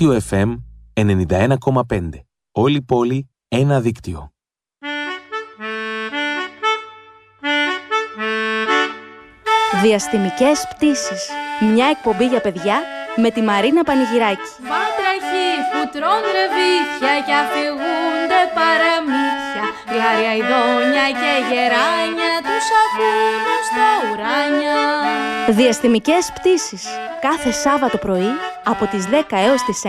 Δίκτυο FM 91,5. Όλη η πόλη, ένα δίκτυο. Διαστημικές πτήσεις. Μια εκπομπή για παιδιά με τη Μαρίνα Πανηγυράκη. Βάτραχοι που τρώνε ρεβίθια και αφηγούνται παραμύθια Γλάρια ειδόνια και γεράνια τους ακούνε στα ουράνια Διαστημικές πτήσεις. Κάθε Σάββατο πρωί από τις 10 έως τις 11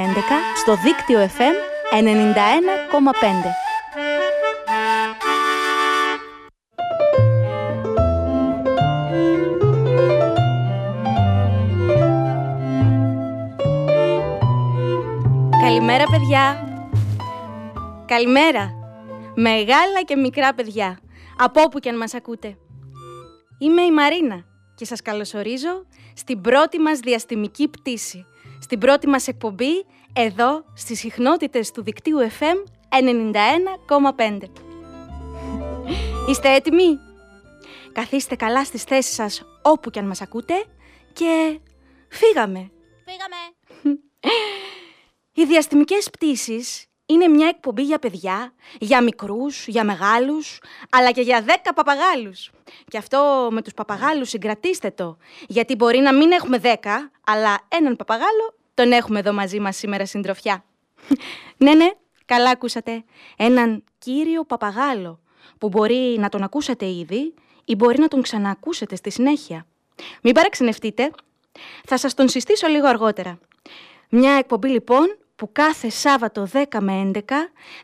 στο δίκτυο FM 91,5. Καλημέρα παιδιά! Καλημέρα! Μεγάλα και μικρά παιδιά, από όπου και αν μας ακούτε. Είμαι η Μαρίνα και σας καλωσορίζω στην πρώτη μας διαστημική πτήση, στην πρώτη μας εκπομπή εδώ στις συχνότητες του δικτύου FM 91,5. Είστε έτοιμοι; Καθίστε καλά στις θέσεις σας όπου και αν μας ακούτε και φύγαμε. Φύγαμε! Οι διαστημικές πτήσεις είναι μια εκπομπή για παιδιά, για μικρούς, για μεγάλους, αλλά και για δέκα παπαγάλους. Και αυτό με τους παπαγάλους συγκρατήστε το, γιατί μπορεί να μην έχουμε δέκα, αλλά έναν παπαγάλο τον έχουμε εδώ μαζί μας σήμερα συντροφιά. ναι, ναι, καλά ακούσατε. Έναν κύριο παπαγάλο, που μπορεί να τον ακούσατε ήδη ή μπορεί να τον ξαναακούσετε στη συνέχεια. Μην παραξενευτείτε, θα σας τον συστήσω λίγο αργότερα. Μια εκπομπή λοιπόν που κάθε Σάββατο 10 με 11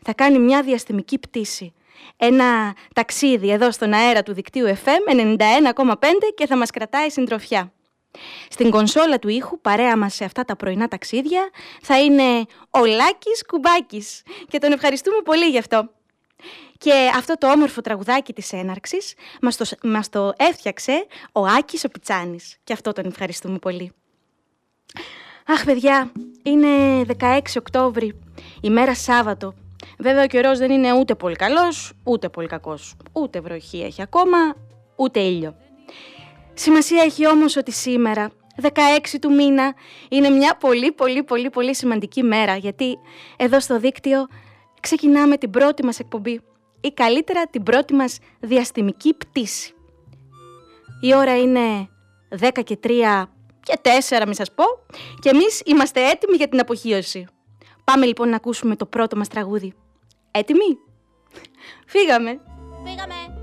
θα κάνει μια διαστημική πτήση. Ένα ταξίδι εδώ στον αέρα του δικτύου FM 91,5 και θα μας κρατάει συντροφιά. Στην κονσόλα του ήχου, παρέα μας σε αυτά τα πρωινά ταξίδια, θα είναι ο Λάκης Κουμπάκης και τον ευχαριστούμε πολύ γι' αυτό. Και αυτό το όμορφο τραγουδάκι της έναρξης μας το, μας το έφτιαξε ο Άκης ο Πιτσάνης και αυτό τον ευχαριστούμε πολύ. Αχ, παιδιά, είναι 16 Οκτώβρη, ημέρα Σάββατο. Βέβαια, ο καιρός δεν είναι ούτε πολύ καλός, ούτε πολύ κακός. Ούτε βροχή έχει ακόμα, ούτε ήλιο. Σημασία έχει όμως ότι σήμερα, 16 του μήνα, είναι μια πολύ πολύ πολύ πολύ σημαντική μέρα, γιατί εδώ στο δίκτυο ξεκινάμε την πρώτη μας εκπομπή ή καλύτερα την πρώτη μας διαστημική πτήση. Η ώρα είναι 10 και 3 και 4 μη σας πω και εμείς είμαστε έτοιμοι για την αποχείωση. Πάμε λοιπόν να ακούσουμε το πρώτο μας τραγούδι. Έτοιμοι; Φύγαμε! Φύγαμε!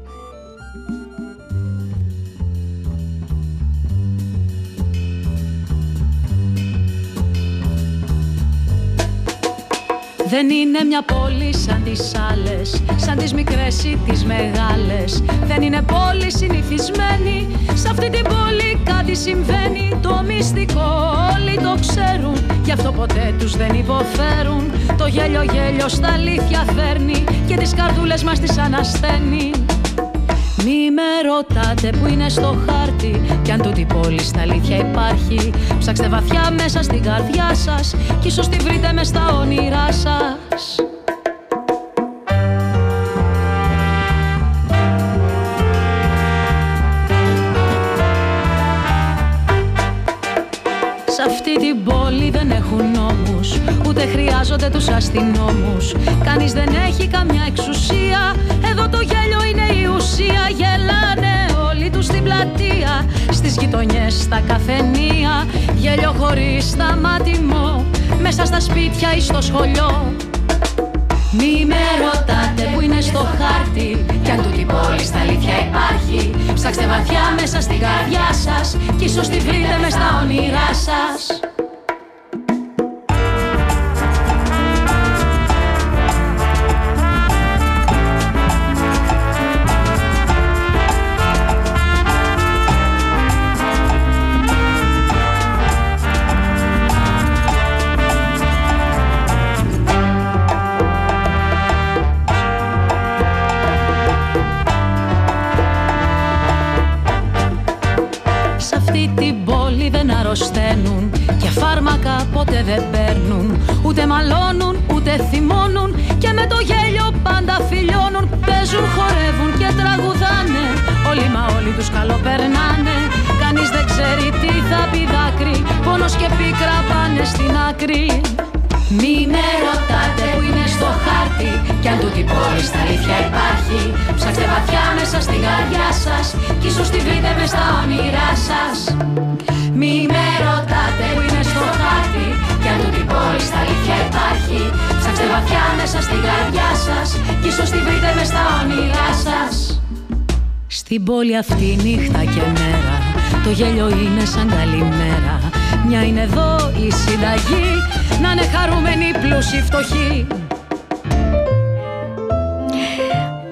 Δεν είναι μια πόλη σαν τις άλλες Σαν τις μικρές ή τις μεγάλες. Δεν είναι πόλη συνηθισμένη Σ' αυτή την πόλη κάτι συμβαίνει. Το μυστικό όλοι το ξέρουν Γι' αυτό ποτέ τους δεν υποφέρουν. Το γέλιο γέλιο στα αλήθεια φέρνει Και τις καρδούλες μας τις ανασταίνει μη με ρωτάτε που είναι στο χάρτη Κι αν τούτη πόλη στα αλήθεια υπάρχει. Ψάξτε βαθιά μέσα στην καρδιά σας Κι ίσως τη βρείτε μες στα όνειρά σας. Σ' αυτή την πόλη δεν έχουν νόμους Ούτε χρειάζονται τους αστυνόμους. Κανείς δεν έχει καμιά εξουσία Εδώ το γέλιο είναι η ουσία. Γελάνε όλοι τους στην πλατεία Στις γειτονιές, στα καφενεία. Γέλιο χωρίς σταματημό Μέσα στα σπίτια ή στο σχολείο. Μη με ρωτάτε που είναι στο χάρτη Κι αν τούτη πόλη στα αλήθεια υπάρχει. Ψάξτε βαθιά μέσα στην καρδιά σας Κι ίσως τη βρείτε μες στα όνειρά σας φάρμακα ποτέ δεν παίρνουν Ούτε μαλώνουν, ούτε θυμώνουν. Και με το γέλιο πάντα φιλιώνουν. Παίζουν, χορεύουν και τραγουδάνε. Όλοι μα όλοι τους καλοπερνάνε. Κανείς δεν ξέρει τι θα πει δάκρυ. Πόνος και πίκρα πάνε στην άκρη. Μη με ρωτάτε που είναι στο χάρτη. Κι αν τούτη πόλη στα αλήθεια υπάρχει Ψάξτε βαθιά μέσα στην καρδιά σας. Κι ίσως τη βρείτε μες στα όνειρά σας. Μη με ρωτάτε που είναι στο χάρτη Κι αν τούτη πόλη στα αλήθεια υπάρχει Ψάξτε βαθιά μέσα στην καρδιά σας Κι ίσως τη βρείτε μες στα όνειρά σας Στην πόλη αυτή νύχτα και μέρα Το γέλιο είναι σαν καλημέρα Μια είναι εδώ η συνταγή να είναι χαρούμενοι πλούσιοι φτωχοί.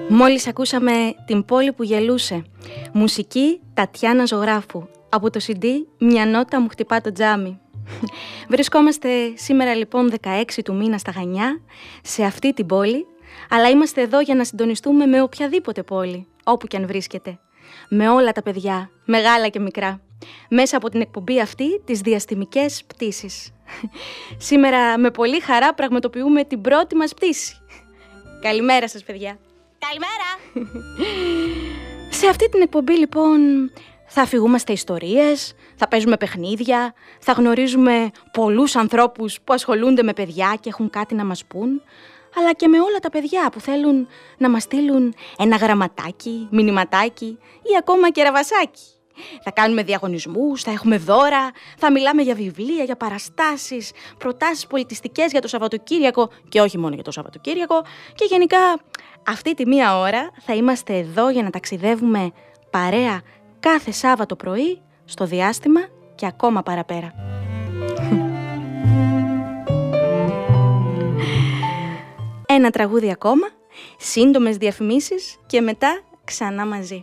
Μόλις ακούσαμε την πόλη που γελούσε. Μουσική Τατιάνα Ζωγράφου. Από το CD «Μια νότα μου χτυπά το τζάμι». Βρισκόμαστε σήμερα λοιπόν 16 του μήνα στα Χανιά, σε αυτή την πόλη, αλλά είμαστε εδώ για να συντονιστούμε με οποιαδήποτε πόλη, όπου και αν βρίσκεται. Με όλα τα παιδιά, μεγάλα και μικρά. Μέσα από την εκπομπή αυτή, τις διαστημικές πτήσεις. Σήμερα με πολύ χαρά πραγματοποιούμε την πρώτη μας πτήση. Καλημέρα σας παιδιά. Καλημέρα. Σε αυτή την εκπομπή λοιπόν θα αφηγούμαστε ιστορίες, θα παίζουμε παιχνίδια, θα γνωρίζουμε πολλούς ανθρώπους που ασχολούνται με παιδιά και έχουν κάτι να μας πούν, αλλά και με όλα τα παιδιά που θέλουν να μας στείλουν ένα γραμματάκι, μηνυματάκι ή ακόμα και ραβασάκι. Θα κάνουμε διαγωνισμούς, θα έχουμε δώρα, θα μιλάμε για βιβλία, για παραστάσεις, προτάσεις πολιτιστικές για το Σαββατοκύριακο και όχι μόνο για το Σαββατοκύριακο και γενικά αυτή τη μία ώρα θα είμαστε εδώ για να ταξιδεύουμε παρέα κάθε Σάββατο πρωί στο διάστημα και ακόμα παραπέρα. Ένα τραγούδι ακόμα, σύντομες διαφημίσεις και μετά ξανά μαζί.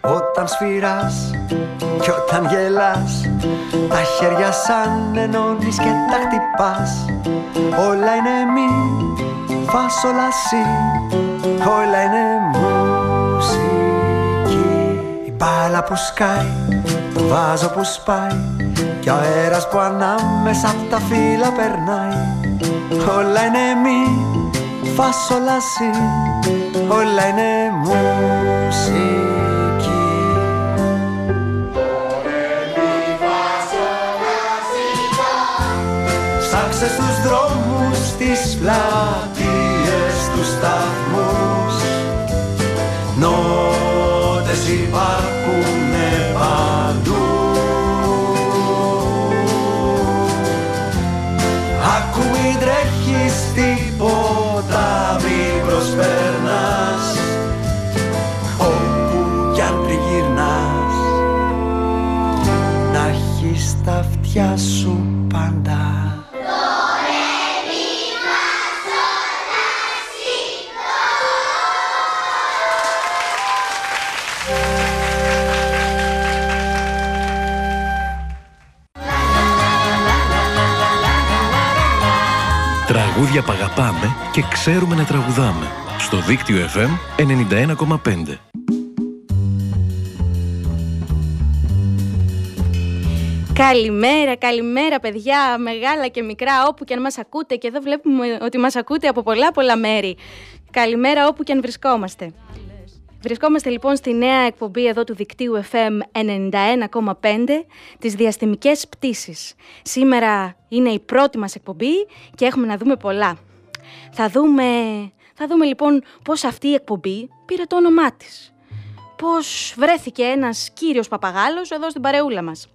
Όταν σφυράς κι όταν γελάς Τα χέρια σαν ενώνεις και τα χτυπάς. Όλα είναι μη, φάσολα σι Όλα είναι μουσική. Η μπάλα που σκάει, το βάζο που σπάει. Κι ο αέρας που ανάμεσα απ' τα φύλλα περνάει. Όλα είναι μη, φάσολα σι Όλα είναι μουσική Ψάξε στους δρόμους, στις πλατείες, τους σταθμούς. Νότες υπάρχουνε παντού. Άκου μην τρέχεις τίποτα μην προσπέρνας Όπου κι αν τριγυρνάς Να έχεις τα αυτιά σου Τραγούδια που αγαπάμε και ξέρουμε να τραγουδάμε. Στο δίκτυο FM 91,5. Καλημέρα, καλημέρα παιδιά, μεγάλα και μικρά, όπου και αν μας ακούτε και εδώ βλέπουμε ότι μας ακούτε από πολλά πολλά μέρη. Καλημέρα όπου και αν βρισκόμαστε. Βρισκόμαστε λοιπόν στη νέα εκπομπή εδώ του δικτύου FM 91,5 τις διαστημικές πτήσεις. Σήμερα είναι η πρώτη μας εκπομπή και έχουμε να δούμε πολλά. Θα δούμε, θα δούμε λοιπόν πώς αυτή η εκπομπή πήρε το όνομά της. Πώς βρέθηκε ένας κύριος παπαγάλος εδώ στην παρεούλα μας.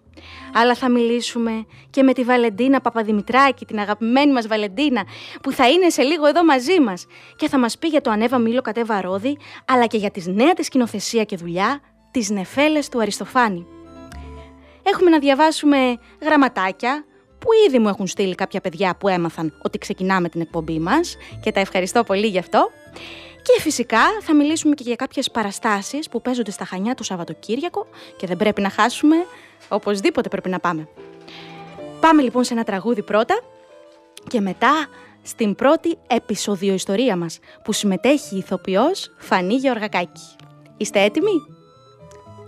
Αλλά θα μιλήσουμε και με τη Βαλεντίνα Παπαδημητράκη, την αγαπημένη μας Βαλεντίνα, που θα είναι σε λίγο εδώ μαζί μας και θα μας πει για το ανέβα μήλο κατέβα ρόδι, αλλά και για τη νέα της σκηνοθεσία και δουλειά, τις νεφέλες του Αριστοφάνη. Έχουμε να διαβάσουμε γραμματάκια, που ήδη μου έχουν στείλει κάποια παιδιά που έμαθαν ότι ξεκινάμε την εκπομπή μας και τα ευχαριστώ πολύ γι' αυτό. Και φυσικά θα μιλήσουμε και για κάποιες παραστάσεις που παίζονται στα Χανιά το Σαββατοκύριακο και δεν πρέπει να χάσουμε, οπωσδήποτε πρέπει να πάμε. Πάμε λοιπόν σε ένα τραγούδι πρώτα και μετά στην πρώτη επεισόδιο ιστορία μας που συμμετέχει η ηθοποιός Φανή Γεωργακάκη. Είστε έτοιμοι;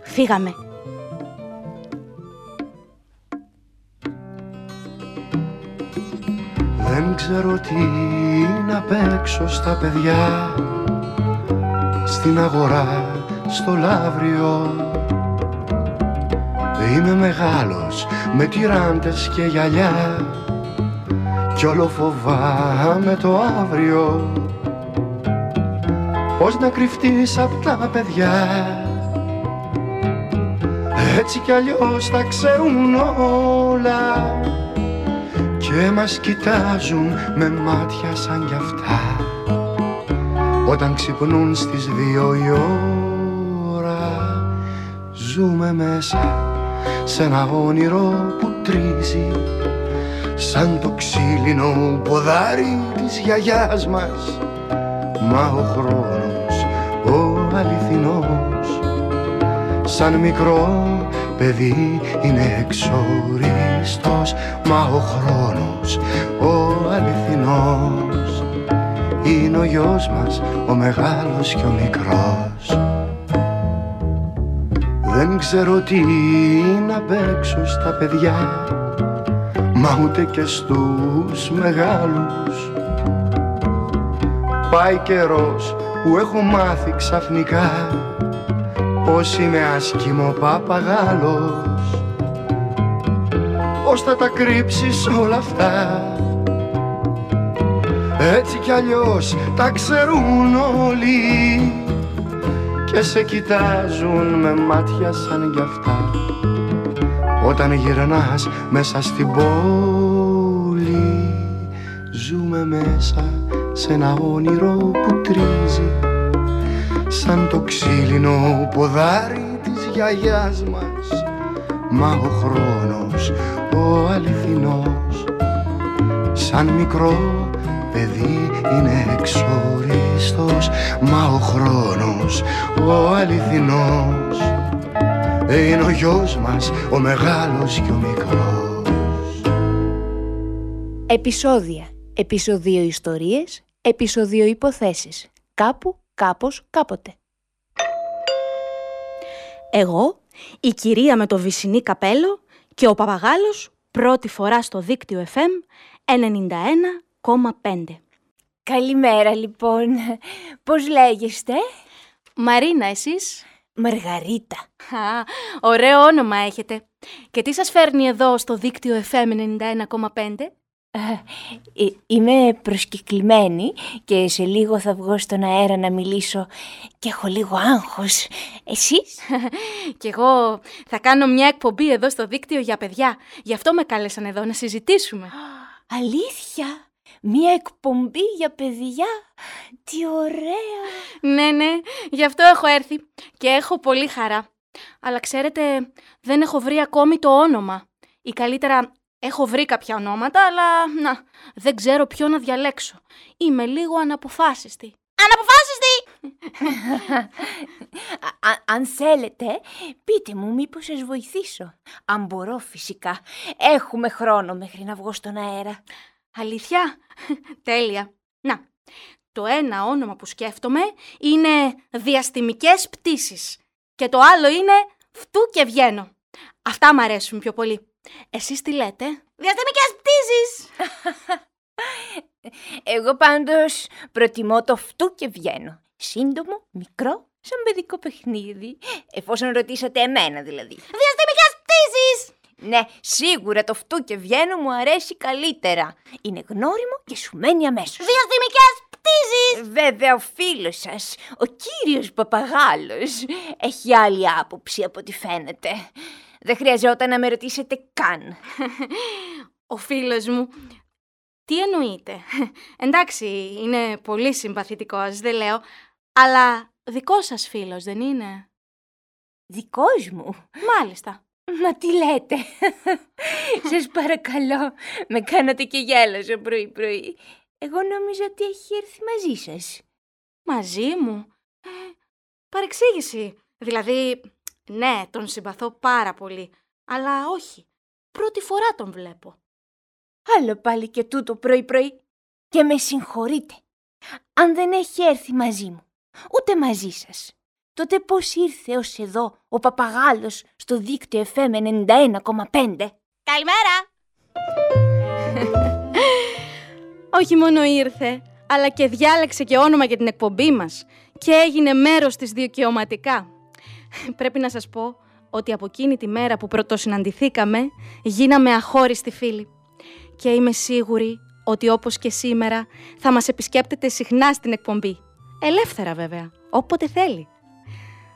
Φύγαμε! Δεν ξέρω τι να παίξω στα παιδιά Στην αγορά στο λαύριο Είμαι μεγάλος με τυράντες και γυαλιά. Κι όλο φοβάμαι το αύριο. Πώς να κρυφτείς απ' τα παιδιά. Έτσι κι αλλιώς τα ξέρουν όλα. Και μας κοιτάζουν με μάτια σαν κι αυτά. Όταν ξυπνούν στις δύο η ώρα Ζούμε μέσα σε ένα όνειρο που τρίζει Σαν το ξύλινο ποδάρι της γιαγιάς μας. Μα ο χρόνος, ο αληθινός Σαν μικρό παιδί είναι εξοριστός. Μα ο χρόνος, ο αληθινός Είναι ο γιος μας, ο μεγάλος και ο μικρός. Δεν ξέρω τι να παίξω στα παιδιά Μα ούτε και στους μεγάλους. Πάει καιρός που έχω μάθει ξαφνικά Πως είμαι άσχημο παπαγάλος. Πώς θα τα κρύψεις όλα αυτά; Έτσι κι αλλιώς τα ξέρουν όλοι Και σε κοιτάζουν με μάτια σαν κι αυτά. Όταν γυρνάς μέσα στην πόλη Ζούμε μέσα σε ένα όνειρο που τρίζει. Σαν το ξύλινο ποδάρι της γιαγιάς μας. Μα ο χρόνος ο αληθινός σαν μικρό παιδί είναι εξοριστός μα ο χρόνος ο αληθινός είναι ο γιος μας ο μεγάλος και ο μικρός Επισόδια Επισοδίο ιστορίες Επισοδίο υποθέσεις. Κάπου, κάπως, κάποτε. Εγώ, η κυρία με το βυσινή καπέλο και ο παπαγάλος πρώτη φορά στο δίκτυο FM 91,5. Καλημέρα λοιπόν. Πώς λέγεστε; Μαρίνα, εσείς; Μαργαρίτα. Α, ωραίο όνομα έχετε. Και τι σας φέρνει εδώ στο δίκτυο FM 91,5? Ε, είμαι προσκεκλημένη και σε λίγο θα βγω στον αέρα να μιλήσω και έχω λίγο άγχος. Εσείς; Κι εγώ θα κάνω μια εκπομπή εδώ στο δίκτυο για παιδιά. Γι' αυτό με κάλεσαν εδώ να συζητήσουμε. Αλήθεια; Μία εκπομπή για παιδιά. Τι ωραία. Ναι, ναι, γι' αυτό έχω έρθει και έχω πολύ χαρά. Αλλά ξέρετε, δεν έχω βρει ακόμη το όνομα. Ή καλύτερα, έχω βρει κάποια ονόματα, αλλά να, δεν ξέρω ποιο να διαλέξω. Είμαι λίγο αναποφάσιστη. Αναποφάσιστη! Α, αν θέλετε, πείτε μου μήπως σας βοηθήσω. Αν μπορώ φυσικά. Έχουμε χρόνο μέχρι να βγω στον αέρα. Αλήθεια; Τέλεια. Να, το ένα όνομα που σκέφτομαι είναι διαστημικές πτήσεις και το άλλο είναι φτού και βγαίνω. Αυτά μ' αρέσουν πιο πολύ. Εσείς τι λέτε; Διαστημικές πτήσεις! Εγώ πάντως προτιμώ το φτού και βγαίνω. Σύντομο, μικρό, σαν παιδικό παιχνίδι. Εφόσον ρωτήσατε εμένα δηλαδή. Διαστημικές πτήσεις! Ναι, σίγουρα το φτού και βγαίνω μου αρέσει καλύτερα. Είναι γνώριμο και σου μένει αμέσως. Διαστημικές πτήσεις! Βέβαια ο φίλος σας, ο κύριος Παπαγάλος, έχει άλλη άποψη από ό,τι φαίνεται. Δεν χρειαζόταν να με ρωτήσετε καν. Ο φίλος μου. Τι εννοείτε; Εντάξει, είναι πολύ συμπαθητικός, δεν λέω. Αλλά δικός σας φίλος, δεν είναι; Δικός μου; Μάλιστα. Μα τι λέτε. Σας παρακαλώ, με κάνατε και γέλασα πρωί-πρωί. Εγώ νόμιζα ότι έχει έρθει μαζί σας. Μαζί μου; Ε, παρεξήγηση. Δηλαδή, ναι, τον συμπαθώ πάρα πολύ. Αλλά όχι. Πρώτη φορά τον βλέπω. Άλλο πάλι και τούτο πρωί-πρωί. Και με συγχωρείτε. Αν δεν έχει έρθει μαζί μου, ούτε μαζί σας, τότε πώς ήρθε ως εδώ ο παπαγάλος στο δίκτυο FM 91,5. Καλημέρα! Όχι μόνο ήρθε, αλλά και διάλεξε και όνομα για την εκπομπή μας και έγινε μέρος της δικαιωματικά. Πρέπει να σας πω ότι από εκείνη τη μέρα που πρωτοσυναντηθήκαμε γίναμε αχώριστοι φίλοι. Και είμαι σίγουρη ότι όπως και σήμερα θα μας επισκέπτεται συχνά στην εκπομπή. Ελεύθερα βέβαια, όποτε θέλει.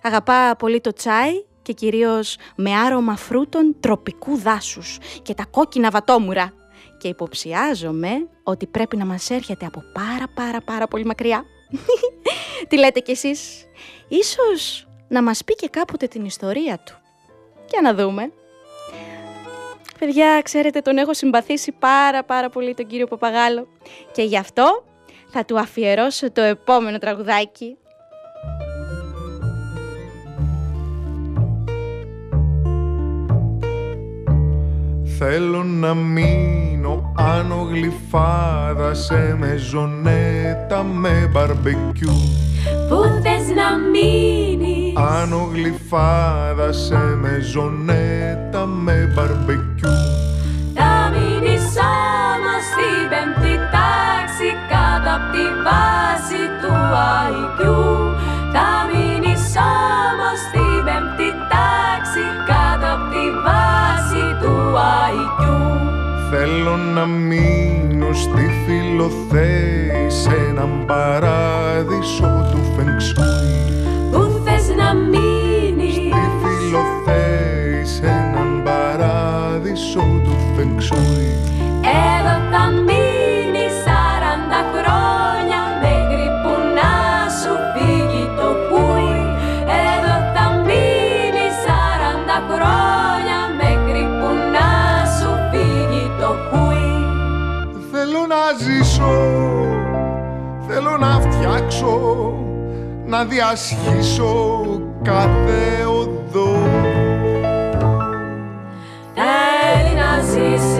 Αγαπά πολύ το τσάι και κυρίως με άρωμα φρούτων τροπικού δάσους και τα κόκκινα βατόμουρα. Και υποψιάζομαι ότι πρέπει να μας έρχεται από πάρα πάρα πάρα πολύ μακριά. Τι λέτε κι εσείς; Ίσως να μας πει και κάποτε την ιστορία του. Για να δούμε. Παιδιά, ξέρετε, τον έχω συμπαθήσει πάρα πάρα πολύ τον κύριο Παπαγάλο. Και γι' αυτό θα του αφιερώσω το επόμενο τραγουδάκι. Θέλω να μείνω άνω γλυφάδα σε μεζονέτα με μπαρμπεκιού. Πού θες να μείνεις; Άνω γλυφάδα σε μεζονέτα με μπαρμπεκιού. Θα μείνεις όμως στην πέμπτη τάξη κάτω απ' τη βάση του IQ. Θα μείνεις όμως στην πέμπτη τάξη Θέλω να μείνω στη φιλοθέη σε έναν παράδεισο του φεγγσούι Πού θες να μείνεις. Στη φιλοθέη σε έναν παράδεισο του φεγγσούι Εδώ θα μείνεις ζήσω, θέλω να φτιάξω, να διασχίσω κάθε οδό. Θέλει να ζήσει,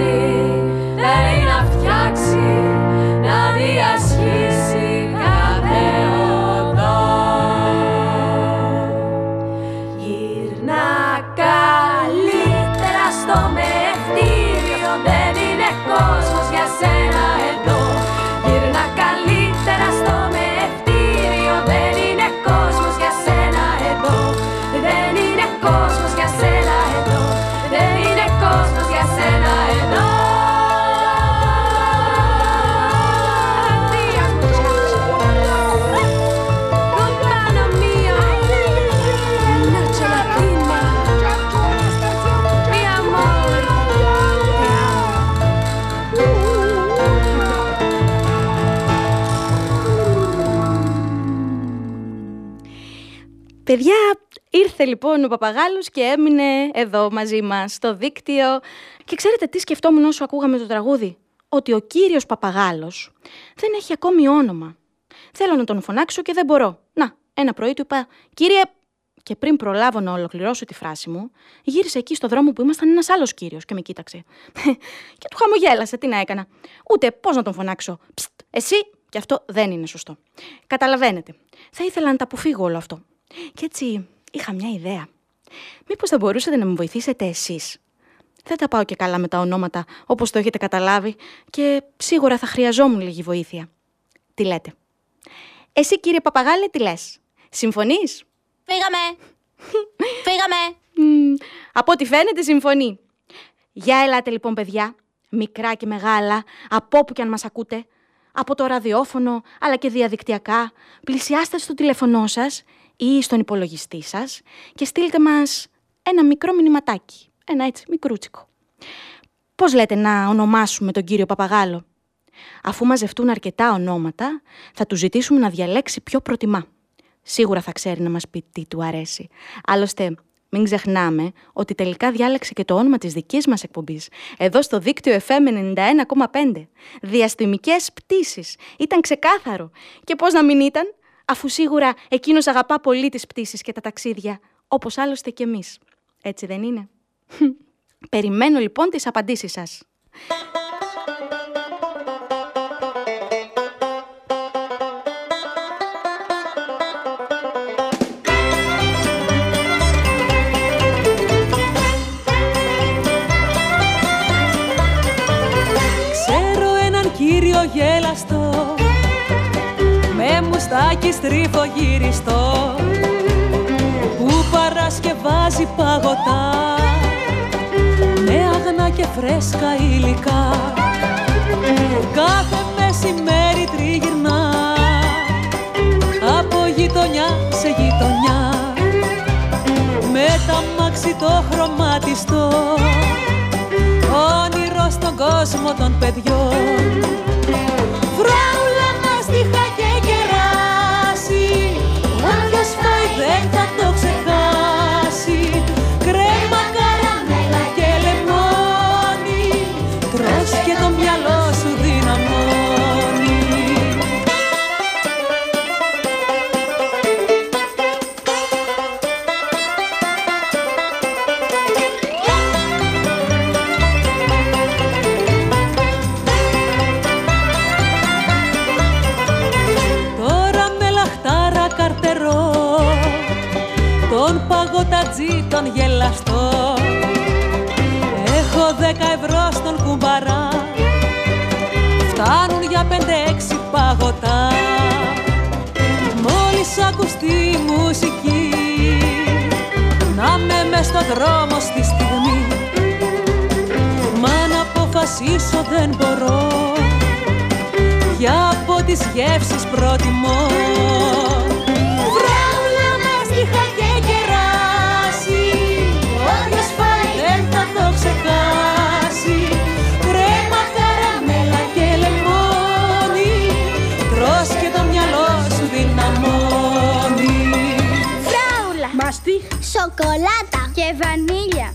Παιδιά, ήρθε λοιπόν ο Παπαγάλος και έμεινε εδώ μαζί μας στο δίκτυο. Και ξέρετε τι σκεφτόμουν όσο ακούγαμε το τραγούδι; Ότι ο κύριος Παπαγάλος δεν έχει ακόμη όνομα. Θέλω να τον φωνάξω και δεν μπορώ. Να, ένα πρωί του είπα, κύριε... Και πριν προλάβω να ολοκληρώσω τη φράση μου, γύρισε εκεί στο δρόμο που ήμασταν ένας άλλος κύριος και με κοίταξε. και του χαμογέλασε, τι να έκανα. Ούτε πώς να τον φωνάξω. Ψτ, εσύ, και αυτό δεν είναι σωστό. Καταλαβαίνετε. Θα ήθελα να τα αποφύγω όλο αυτό. Και έτσι είχα μια ιδέα. Μήπως θα μπορούσατε να μου βοηθήσετε εσείς. Δεν τα πάω και καλά με τα ονόματα όπως το έχετε καταλάβει και σίγουρα θα χρειαζόμουν λίγη βοήθεια. Τι λέτε; Εσύ κύριε Παπαγάλε τι λες; Συμφωνείς; Φύγαμε! Φύγαμε! Μμ, από ό,τι φαίνεται συμφωνεί. Για ελάτε λοιπόν παιδιά, μικρά και μεγάλα, από όπου και αν μας ακούτε, από το ραδιόφωνο αλλά και διαδικτυακά, πλησιάστε στο τηλεφωνό σας ή στον υπολογιστή σας και στείλτε μας ένα μικρό μηνυματάκι, ένα έτσι μικρούτσικο. Πώς λέτε να ονομάσουμε τον κύριο Παπαγάλο; Αφού μαζευτούν αρκετά ονόματα, θα του ζητήσουμε να διαλέξει ποιο προτιμά. Σίγουρα θα ξέρει να μας πει τι του αρέσει. Άλλωστε, μην ξεχνάμε ότι τελικά διάλεξε και το όνομα της δικής μας εκπομπής. Εδώ στο δίκτυο FM 91,5. Διαστημικές πτήσεις. Ήταν ξεκάθαρο. Και πώς να μην ήταν, αφού σίγουρα εκείνος αγαπά πολύ τις πτήσεις και τα ταξίδια, όπως άλλωστε και εμείς. Έτσι δεν είναι; Περιμένω λοιπόν τις απαντήσεις σας. Με μουστάκι στρίφο γυριστό Που παρά κατεβάζει παγωτά. Με αγνά και φρέσκα υλικά κάθε μεσημέρι τριγυρνά. Από γειτονιά σε γειτονιά με τα μάξι το χρωματιστό. Όνειρο στον κόσμο των παιδιών. Φράουλα μας τύχα αποφασίσω δεν μπορώ. Για από τις γεύσεις προτιμώ. Φράουλα μας τύχα και κεράσει. Όποιος φάει δεν θα το ξεχάσει. Κρέμα, καραμέλα και λεμόνι. Τρως και το μυαλό σου δυναμώνει. Φράουλα, Μαστίχ, σοκολάτα και βανίλια,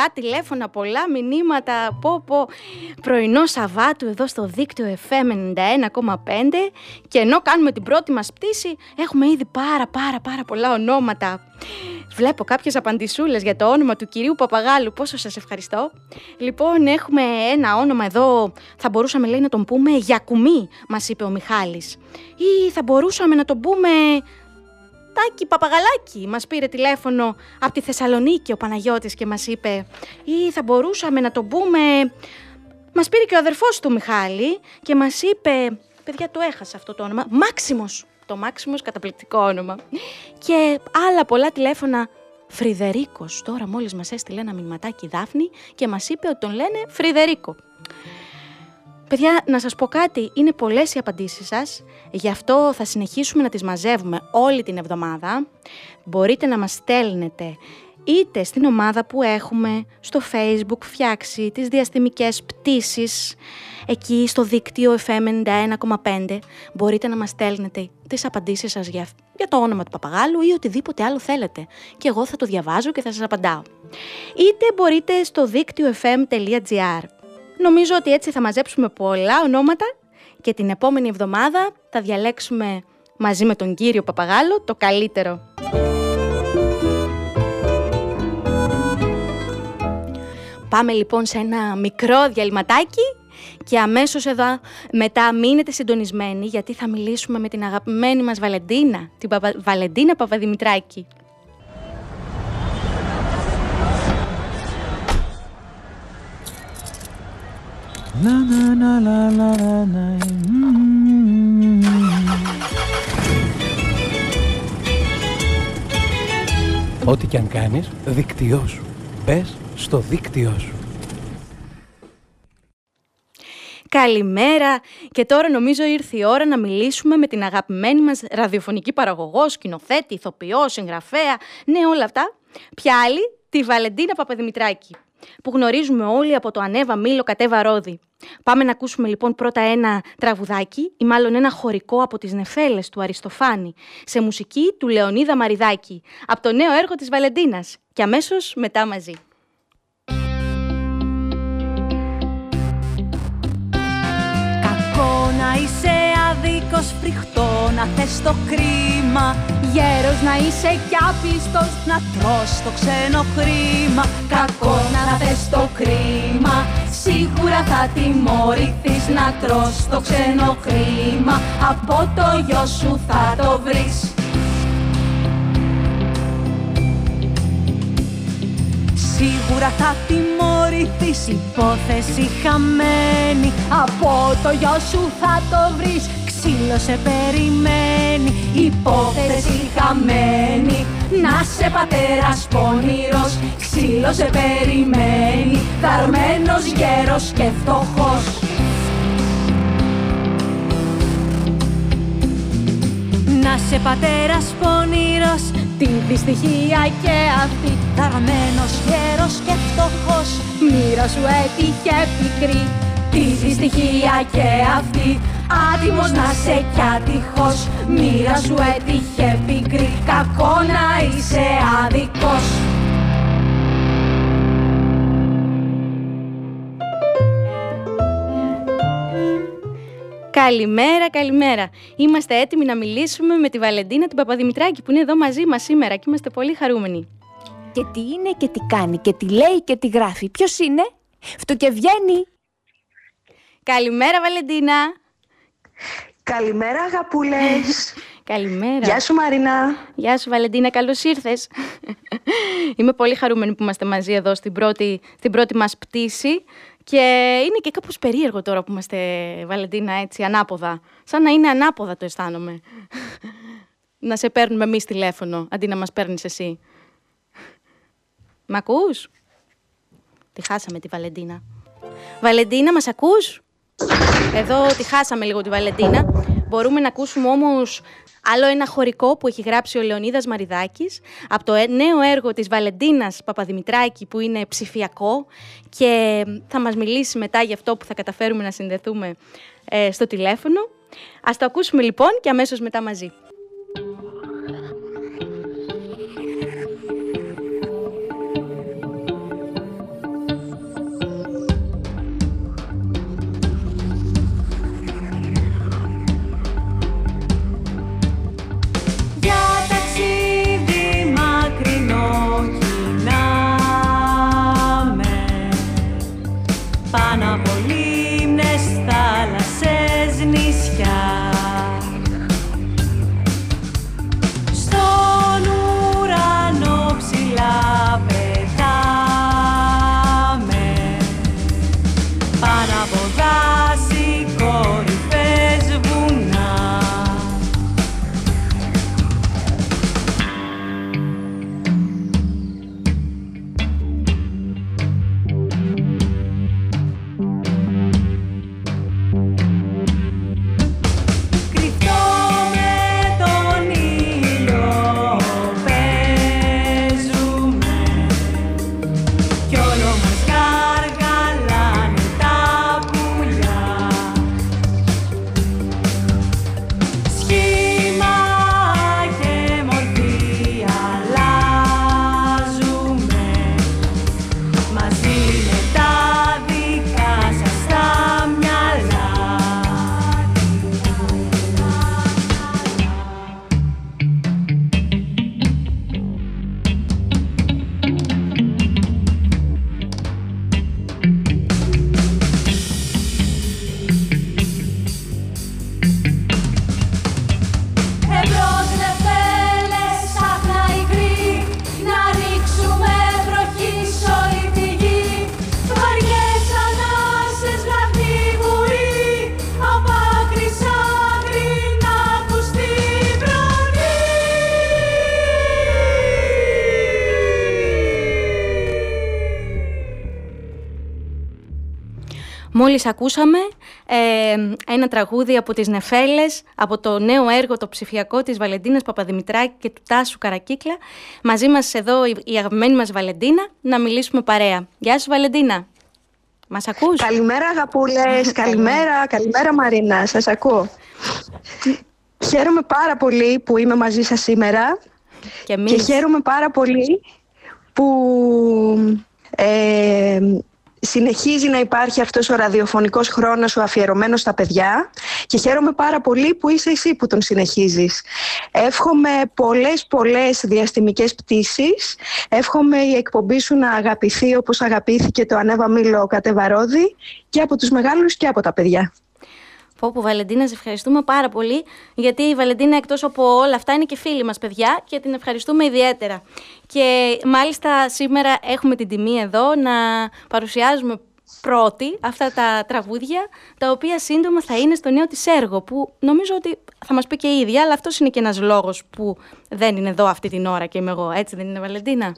πολλά τηλέφωνα, πολλά μηνύματα, πω πω, πρωινό Σαββάτου εδώ στο δίκτυο FM 91,5 και ενώ κάνουμε την πρώτη μας πτήση έχουμε ήδη πάρα πάρα πάρα πολλά ονόματα. Βλέπω κάποιες απαντησούλες για το όνομα του κυρίου Παπαγάλου, πόσο σας ευχαριστώ. Λοιπόν, έχουμε ένα όνομα εδώ, θα μπορούσαμε λέει να τον πούμε Γιακουμή, μας είπε ο Μιχάλης. Ή θα μπορούσαμε να τον πούμε Τάκη Παπαγαλάκη μας πήρε τηλέφωνο από τη Θεσσαλονίκη ο Παναγιώτης και μας είπε ή θα μπορούσαμε να τον πούμε... Μας πήρε και ο αδερφός του Μιχάλη και μας είπε... Παιδιά το έχασα αυτό το όνομα. Μάξιμος. Το Μάξιμος καταπληκτικό όνομα. Και άλλα πολλά τηλέφωνα Φρυδερίκος. Τώρα μόλις μας έστειλε ένα μηνυματάκι η Δάφνη και μας είπε ότι τον λένε Φρυδερίκο. Παιδιά, να σας πω κάτι, είναι πολλές οι απαντήσεις σας, γι' αυτό θα συνεχίσουμε να τις μαζεύουμε όλη την εβδομάδα. Μπορείτε να μας στέλνετε είτε στην ομάδα που έχουμε στο facebook φτιάξει τις διαστημικές πτήσεις εκεί στο δίκτυο FM 91,5 μπορείτε να μας στέλνετε τις απαντήσεις σας για, για το όνομα του παπαγάλου ή οτιδήποτε άλλο θέλετε και εγώ θα το διαβάζω και θα σας απαντάω. Είτε μπορείτε στο δίκτυο fm.gr Νομίζω ότι έτσι θα μαζέψουμε πολλά ονόματα και την επόμενη εβδομάδα θα διαλέξουμε μαζί με τον κύριο Παπαγάλο το καλύτερο. Πάμε λοιπόν σε ένα μικρό διαλυματάκι και αμέσως εδώ μετά μείνετε συντονισμένοι γιατί θα μιλήσουμε με την αγαπημένη μας Βαλεντίνα, την Παπα... Βαλεντίνα Παπαδημητράκη. Ό,τι κι αν κάνεις, δίκτυό σου. Μπες στο δίκτυό σου. Καλημέρα και τώρα νομίζω ήρθε η ώρα να μιλήσουμε με την αγαπημένη μας ραδιοφωνική παραγωγό, σκηνοθέτη, ηθοποιό, συγγραφέα, ναι όλα αυτά. Ποια άλλη, τη Βαλεντίνα Παπαδημητράκη, που γνωρίζουμε όλοι από το Ανέβα Μήλο Κατέβα Ρόδι. Πάμε να ακούσουμε λοιπόν πρώτα ένα τραγουδάκι ή μάλλον ένα χωρικό από τις νεφέλες του Αριστοφάνη σε μουσική του Λεωνίδα Μαριδάκη από το νέο έργο της Βαλεντίνας και αμέσως μετά μαζί. Είσαι αδίκος φρικτό να θες το κρίμα. Γέρος να είσαι κι άπιστος να τρως το ξένο χρήμα. Κακό να θες το κρίμα Σίγουρα θα τιμωρηθείς. Να τρως το ξένο χρήμα Από το γιο σου θα το βρεις. Σίγουρα θα τιμωρηθείς υπόθεση χαμένη. Από το γιο σου θα το βρεις ξύλο σε περιμένει Υπόθεση χαμένη. Να σε πατέρας πονηρός Ξύλο σε περιμένει Δαρμένος γέρος και φτωχός. Να σε πατέρας πονηρός Την δυστυχία και αυτή Δαρμένος γέρος και φτωχός. Μοίρα σου έτυχε πικρή Τη δυστυχία και αυτή Άτιμος να σε κι άτυχος Μοίρα σου έτυχε πικρή Κακό να είσαι άδικος Καλημέρα, καλημέρα. Είμαστε έτοιμοι να μιλήσουμε με τη Βαλεντίνα την Παπαδημητράκη που είναι εδώ μαζί μας σήμερα και είμαστε πολύ χαρούμενοι. Και τι είναι και τι κάνει και τι λέει και τι γράφει. Ποιος είναι; Φτωκευγαίνει. Καλημέρα Βαλεντίνα. Καλημέρα αγαπούλες. Καλημέρα. Γεια σου Μαρίνα. Γεια σου Βαλεντίνα, καλώς ήρθες. Είμαι πολύ χαρούμενη που είμαστε μαζί εδώ στην πρώτη, στην πρώτη μας πτήση και είναι και κάπως περίεργο τώρα που είμαστε Βαλεντίνα έτσι ανάποδα. Σαν να είναι ανάποδα το αισθάνομαι. να σε παίρνουμε εμείς τηλέφωνο αντί να μας παίρνεις εσύ. Μ' ακούς; Τη χάσαμε τη Βαλεντίνα. Βαλεντίνα, μας ακούς; Εδώ τη χάσαμε λίγο τη Βαλεντίνα. Μπορούμε να ακούσουμε όμως άλλο ένα χωρικό που έχει γράψει ο Λεωνίδας Μαριδάκης από το νέο έργο της Βαλεντίνας Παπαδημητράκη που είναι ψηφιακό και θα μας μιλήσει μετά για αυτό που θα καταφέρουμε να συνδεθούμε ε, στο τηλέφωνο. Ας το ακούσουμε λοιπόν και αμέσως μετά μαζί. Μόλις ακούσαμε ε, ένα τραγούδι από τις Νεφέλες, από το νέο έργο το ψηφιακό της Βαλεντίνας Παπαδημητράκη και του Τάσου Καρακύκλα. Μαζί μας εδώ η, η αγαπημένη μας Βαλεντίνα να μιλήσουμε παρέα. Γεια σου Βαλεντίνα. Μας ακούς; Καλημέρα αγαπούλες, καλημέρα, καλημέρα Μαρίνα, σας ακούω. Χαίρομαι πάρα πολύ που είμαι μαζί σας σήμερα και, εμείς. και χαίρομαι πάρα πολύ που ε, συνεχίζει να υπάρχει αυτός ο ραδιοφωνικός χρόνος ο αφιερωμένος στα παιδιά και χαίρομαι πάρα πολύ που είσαι εσύ που τον συνεχίζεις. Εύχομαι πολλές πολλές διαστημικές πτήσεις. Εύχομαι η εκπομπή σου να αγαπηθεί όπως αγαπήθηκε το Ανέβα Μήλο Κατεβαρόδη και από τους μεγάλους και από τα παιδιά. Πω πω Βαλεντίνα, σε ευχαριστούμε πάρα πολύ γιατί η Βαλεντίνα εκτός από όλα αυτά είναι και φίλη μας παιδιά και την ευχαριστούμε ιδιαίτερα. Και μάλιστα σήμερα έχουμε την τιμή εδώ να παρουσιάζουμε πρώτη αυτά τα τραγούδια τα οποία σύντομα θα είναι στο νέο της έργο που νομίζω ότι θα μας πει και η ίδια αλλά αυτός είναι και ένας λόγος που δεν είναι εδώ αυτή την ώρα και είμαι εγώ. Έτσι δεν είναι Βαλεντίνα;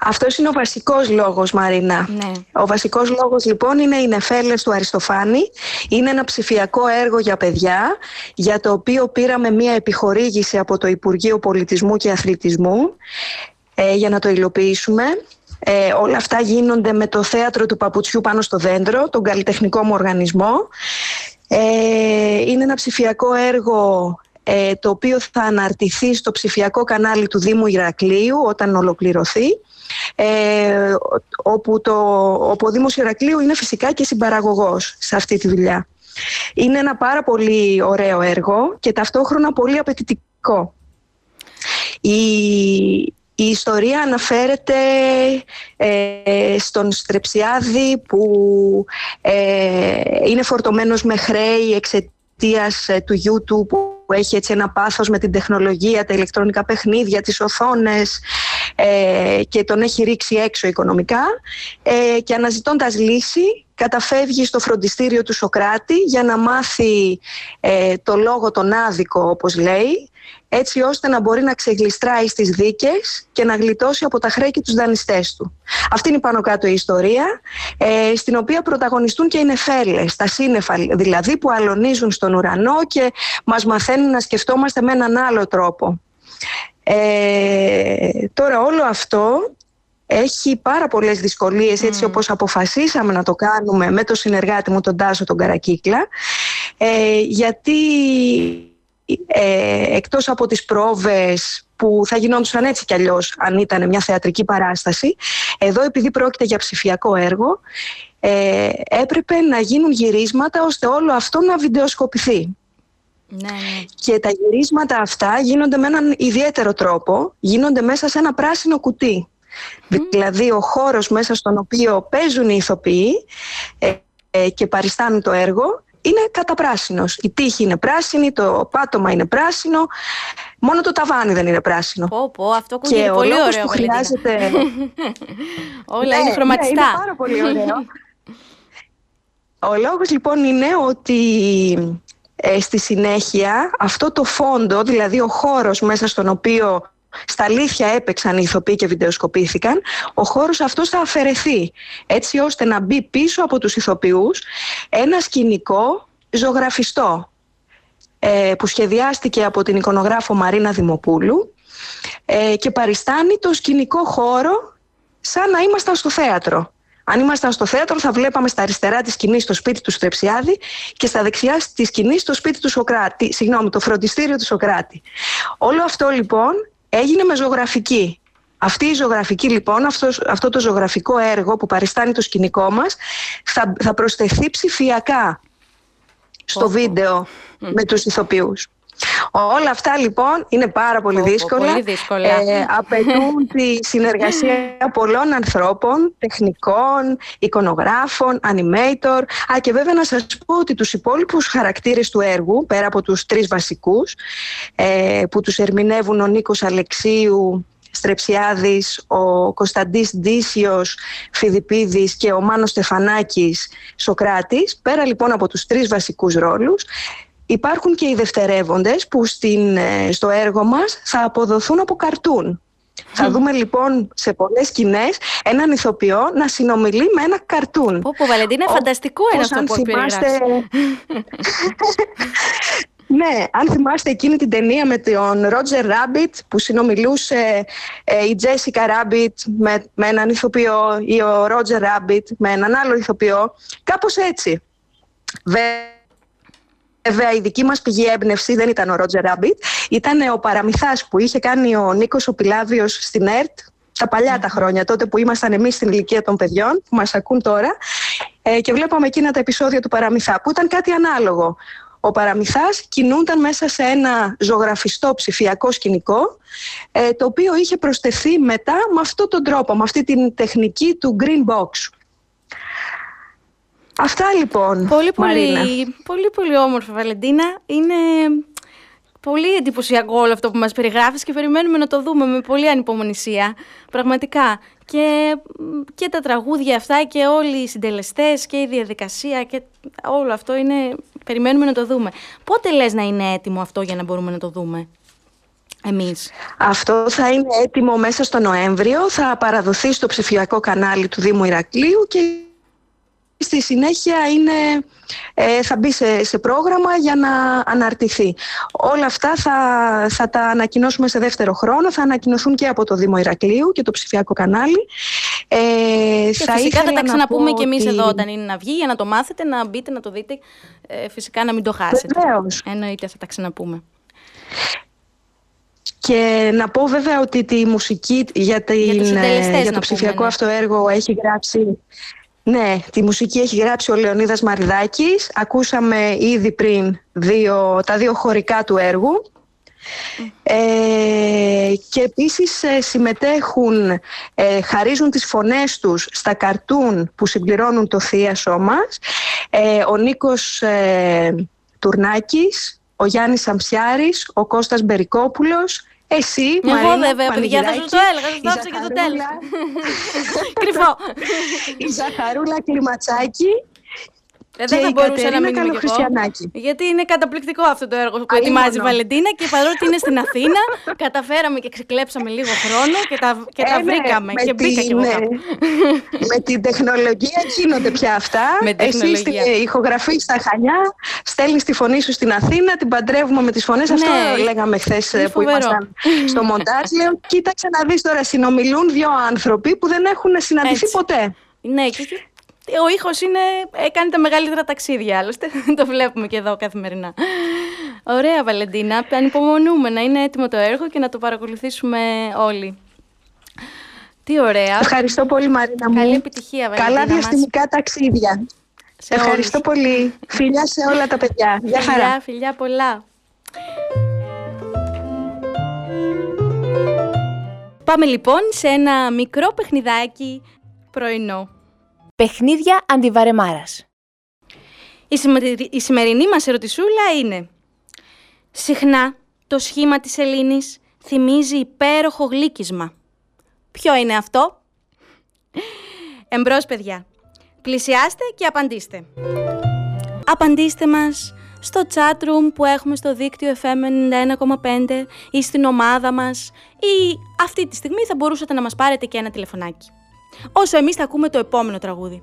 Αυτός είναι ο βασικός λόγος Μαρίνα. Ναι. Ο βασικός λόγος λοιπόν είναι οι νεφέλες του Αριστοφάνη. Είναι ένα ψηφιακό έργο για παιδιά για το οποίο πήραμε μία επιχορήγηση από το Υπουργείο Πολιτισμού και Αθλητισμού ε, για να το υλοποιήσουμε. Ε, όλα αυτά γίνονται με το θέατρο του Παπουτσιού πάνω στο δέντρο, τον καλλιτεχνικό μου οργανισμό. Ε, είναι ένα ψηφιακό έργο ε, το οποίο θα αναρτηθεί στο ψηφιακό κανάλι του Δήμου Ηρακλείου όταν ολοκληρωθεί ε, όπου, το, όπου ο Δήμος Ηρακλείου είναι φυσικά και συμπαραγωγός σε αυτή τη δουλειά. Είναι ένα πάρα πολύ ωραίο έργο και ταυτόχρονα πολύ απαιτητικό. Η, η ιστορία αναφέρεται ε, στον Στρεψιάδη που ε, είναι φορτωμένος με χρέη εξαιτίας του γιού του που που έχει έτσι ένα πάθος με την τεχνολογία, τα ηλεκτρονικά παιχνίδια, τις οθόνες ε, και τον έχει ρίξει έξω οικονομικά ε, και αναζητώντας λύση καταφεύγει στο φροντιστήριο του Σοκράτη για να μάθει ε, το λόγο τον άδικο όπως λέει έτσι ώστε να μπορεί να ξεγλιστράει στις δίκες και να γλιτώσει από τα χρέη και τους δανειστές του. Αυτή είναι πάνω κάτω η ιστορία, ε, στην οποία πρωταγωνιστούν και οι νεφέλες, τα σύννεφα δηλαδή που αλωνίζουν στον ουρανό και μας μαθαίνουν να σκεφτόμαστε με έναν άλλο τρόπο. Ε, τώρα όλο αυτό έχει πάρα πολλές δυσκολίες έτσι όπως αποφασίσαμε να το κάνουμε με το συνεργάτη μου τον Τάσο τον Καρακύκλα ε, γιατί ε, εκτός από τις πρόβες που θα γινόντουσαν έτσι κι αλλιώς αν ήταν μια θεατρική παράσταση εδώ επειδή πρόκειται για ψηφιακό έργο ε, έπρεπε να γίνουν γυρίσματα ώστε όλο αυτό να βιντεοσκοπηθεί. Ναι, ναι. Και τα γυρίσματα αυτά γίνονται με έναν ιδιαίτερο τρόπο, γίνονται μέσα σε ένα πράσινο κουτί. Δηλαδή ο χώρος μέσα στον οποίο παίζουν οι ηθοποιοί ε, ε, και παριστάνουν το έργο είναι καταπράσινος. Η τύχη είναι πράσινη, το πάτωμα είναι πράσινο, μόνο το ταβάνι δεν είναι πράσινο. Πω, πω, αυτό ακούγεται πολύ ωραίο. Που χρειάζεται... Όλα είναι χρωματιστά. Ναι, είναι πάρα πολύ ωραίο. Ο λόγος λοιπόν είναι ότι ε, στη συνέχεια αυτό το φόντο, δηλαδή ο χώρος μέσα στον οποίο στα αλήθεια έπαιξαν οι ηθοποιοί και βιντεοσκοπήθηκαν, ο χώρος αυτός θα αφαιρεθεί έτσι ώστε να μπει πίσω από τους ηθοποιούς ένα σκηνικό ζωγραφιστό ε, που σχεδιάστηκε από την εικονογράφο Μαρίνα Δημοπούλου ε, και παριστάνει το σκηνικό χώρο σαν να ήμασταν στο θέατρο. Αν ήμασταν στο θέατρο θα βλέπαμε στα αριστερά της σκηνής στο σπίτι του Στρεψιάδη και στα δεξιά τη σκηνή στο σπίτι του Σοκράτη, συγγνώμη, το φροντιστήριο του Σοκράτη. Όλο αυτό λοιπόν έγινε με ζωγραφική. Αυτή η ζωγραφική λοιπόν, αυτός, αυτό το ζωγραφικό έργο που παριστάνει το σκηνικό μας θα, θα προσθεθεί ψηφιακά στο βίντεο με τους ηθοποιούς. Όλα αυτά λοιπόν είναι πάρα πολύ δύσκολα. Πολύ δύσκολα. Ε, απαιτούν τη συνεργασία πολλών ανθρώπων, τεχνικών, εικονογράφων, animator. Α, και βέβαια να σας πω ότι τους υπόλοιπους χαρακτήρες του έργου, πέρα από τους τρεις βασικούς, ε, που τους ερμηνεύουν ο Νίκος Αλεξίου, Στρεψιάδης, ο Κωνσταντής Ντίσιος Φιδιπίδης και ο Μάνος Στεφανάκης Σοκράτης, πέρα λοιπόν από τους τρεις βασικούς ρόλους, Υπάρχουν και οι δευτερεύοντες που στην, ε, στο έργο μας θα αποδοθούν από καρτούν. Θα δούμε λοιπόν σε πολλές σκηνές έναν ηθοποιό να συνομιλεί με ένα καρτούν. Πω, πω, Βαλεντίνα, Ο- φανταστικό είναι όπως αυτό αν που θυμάστε- περιγράφεις. Ναι, αν θυμάστε εκείνη την ταινία με τον Ρότζερ Ράμπιτ που συνομιλούσε ε, η Τζέσικα Ράμπιτ με, με έναν ηθοποιό ή ο Ρότζερ Ράμπιτ με έναν άλλο ηθοποιό. Κάπως έτσι. Βε- Βέβαια, η δική μας πηγή έμπνευση δεν ήταν ο Ρότζερ Ράμπιτ, ήταν ο παραμυθάς που είχε κάνει ο Νίκος ο Πιλάβιος στην ΕΡΤ τα παλιά τα χρόνια, τότε που ήμασταν εμείς στην ηλικία των παιδιών, που μας ακούν τώρα, ε, και βλέπαμε εκείνα τα επεισόδια του παραμυθά, που ήταν κάτι ανάλογο. Ο παραμυθάς κινούνταν μέσα σε ένα ζωγραφιστό ψηφιακό σκηνικό, ε, το οποίο είχε προσθεθεί μετά με αυτόν τον τρόπο, με αυτή την τεχνική του green box. Αυτά λοιπόν, Πολύ, Μαρίνα. πολύ, πολύ, πολύ όμορφη, Βαλεντίνα. Είναι πολύ εντυπωσιακό όλο αυτό που μας περιγράφεις και περιμένουμε να το δούμε με πολύ ανυπομονησία. Πραγματικά. Και, και τα τραγούδια αυτά και όλοι οι συντελεστές και η διαδικασία και όλο αυτό είναι... Περιμένουμε να το δούμε. Πότε λες να είναι έτοιμο αυτό για να μπορούμε να το δούμε εμείς; Αυτό θα είναι έτοιμο μέσα στο Νοέμβριο, θα παραδοθεί στο ψηφιακό κανάλι του Δήμου Ηρακλείου και στη συνέχεια είναι, ε, θα μπει σε, σε πρόγραμμα για να αναρτηθεί. Όλα αυτά θα, θα τα ανακοινώσουμε σε δεύτερο χρόνο, θα ανακοινωθούν και από το Δήμο Ηρακλείου και το ψηφιακό κανάλι. Ε, Και φυσικά θα ήθελα τα να ξαναπούμε πω και εμείς ότι- εδώ όταν είναι να βγει για να το μάθετε, να μπείτε, να το δείτε. Ε, φυσικά να μην το χάσετε. Βεβαίως. Εννοείται θα τα ξαναπούμε. Και να πω βέβαια ότι τη μουσική για, την, τους συντελεστές ε, να για το πούμε, ψηφιακό ναι. αυτό έργο έχει γράψει... Ναι, τη μουσική έχει γράψει ο Λεωνίδας Μαριδάκης. Ακούσαμε ήδη πριν δύο, τα δύο χωρικά του έργου. Ε, και επίσης ε, συμμετέχουν, ε, χαρίζουν τις φωνές τους στα καρτούν που συμπληρώνουν το θίασό μας ε, ο Νίκος ε, Τουρνάκης, ο Γιάννης Σαμψιάρης, ο Κώστας Μπερικόπουλος, εσύ, Εγώ Μαρίνα βέβαια, παιδιά, θα σας το Πανηγυράκη, έλεγα, θα σας η το άφησα για το τέλος. Ζαχαρούλα- Κρυφό. η Ζαχαρούλα Κλιματσάκη Ε, και δεν θα η μπορούσα να Κατερίνα μείνω κι εγώ. Καλοχριστιανάκη. Γιατί είναι καταπληκτικό αυτό το έργο που Αλίμονο. ετοιμάζει η Βαλεντίνα και παρότι είναι στην Αθήνα, καταφέραμε και ξεκλέψαμε λίγο χρόνο και τα, και τα Ε, ναι, βρήκαμε. με και μπήκα κι εγώ την, κάπου. ε, Με την τεχνολογία γίνονται πια αυτά. Με Εσύ τεχνολογία. στη- ηχογραφείς στα Χανιά, στέλνεις τη φωνή σου στην Αθήνα, την παντρεύουμε με τις φωνές. Αυτό Ναι, λέγαμε χθες είναι που φοβερό. ήμασταν στο μοντάζ. Λέω, κοίταξε να δεις τώρα, συνομιλούν δύο άνθρωποι που δεν έχουν συναντηθεί Έτσι. ποτέ. Ναι, και και ο ήχος είναι, έκανε τα μεγαλύτερα ταξίδια, άλλωστε. το βλέπουμε και εδώ καθημερινά. Ωραία, Βαλεντίνα. Ανυπομονούμε να είναι έτοιμο το έργο και να το παρακολουθήσουμε όλοι. Τι ωραία. Ευχαριστώ πολύ Μαρίνα μου. Καλή επιτυχία, Βαλεντίνα Καλά μας. διαστημικά ταξίδια. Σε Ευχαριστώ όλους. πολύ. Φιλιά σε όλα τα παιδιά. Γεια χαρά. Φιλιά, φιλιά πολλά. Πάμε λοιπόν σε ένα μικρό παιχνιδάκι πρωινό. Παιχνίδια αντιβαρεμάρας. Η, σημερι- η σημερινή μας ερωτησούλα είναι Συχνά το σχήμα της Ελλήνης θυμίζει υπέροχο γλύκισμα. Ποιο είναι αυτό; Εμπρός παιδιά. Πλησιάστε και απαντήστε. Απαντήστε μας στο chat room που έχουμε στο δίκτυο FM 91,5 ή στην ομάδα μας ή αυτή τη στιγμή θα μπορούσατε να μας πάρετε και ένα τηλεφωνάκι. Όσο εμείς θα ακούμε το επόμενο τραγούδι.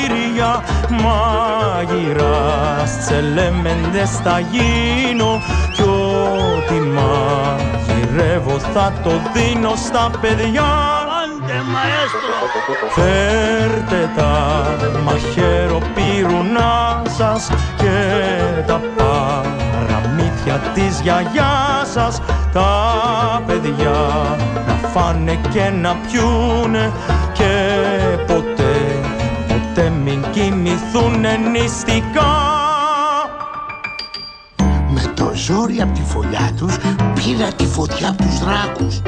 μάγειρας. Τσελέμεντες θα γίνω κι ό,τι μαγειρεύω θα το δίνω στα παιδιά. Φέρτε τα μαχαίρο πυρουνά σας και τα παραμύθια της γιαγιάς σας. Τα παιδιά να φάνε και να πιούνε μην κοιμηθούνε νηστικά. Με το ζόρι από τη φωλιά τους πήρα τη φωτιά από τους δράκους.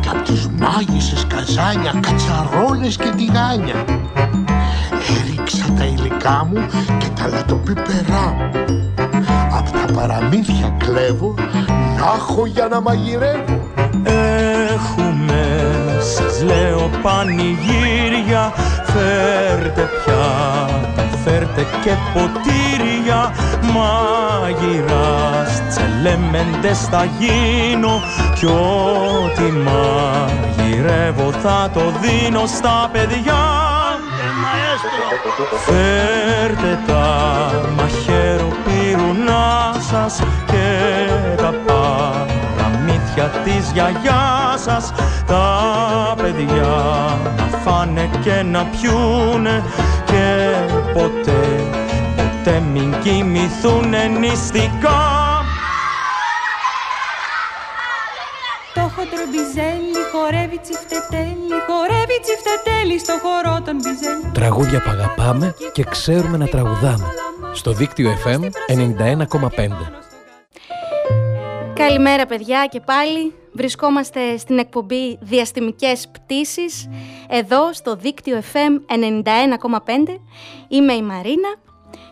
Και απ' τις μάγισσες καζάνια, κατσαρόλες και τηγάνια. Έριξα τα υλικά μου και τα λατοπίπερά μου Απ' τα παραμύθια κλέβω να έχω για να μαγειρεύω. Έχουμε, σας λέω πανηγύρια Φέρτε πιάτα, φέρτε και ποτήρια Μάγειρας, τσελέμεντες θα γίνω Κι ό,τι μαγειρεύω θα το δίνω στα παιδιά. Φέρτε τα μαχαίρο πυρουνά σας και τα παραμύθια της γιαγιάς σας τα παιδιά να φάνε και να πιούνε και ποτέ, ποτέ μην κοιμηθούνε νηστικά Το χοντρομπιζέλι χορεύει τσιφτετέλι, χορεύει τσιφτετέλι στο χορό των μπιζέλι. Τραγούδια που αγαπάμε και ξέρουμε να τραγουδάμε. Στο δίκτυο FM 91,5. Καλημέρα παιδιά και πάλι. Βρισκόμαστε στην εκπομπή Διαστημικές Πτήσεις εδώ στο δίκτυο FM 91,5. Είμαι η Μαρίνα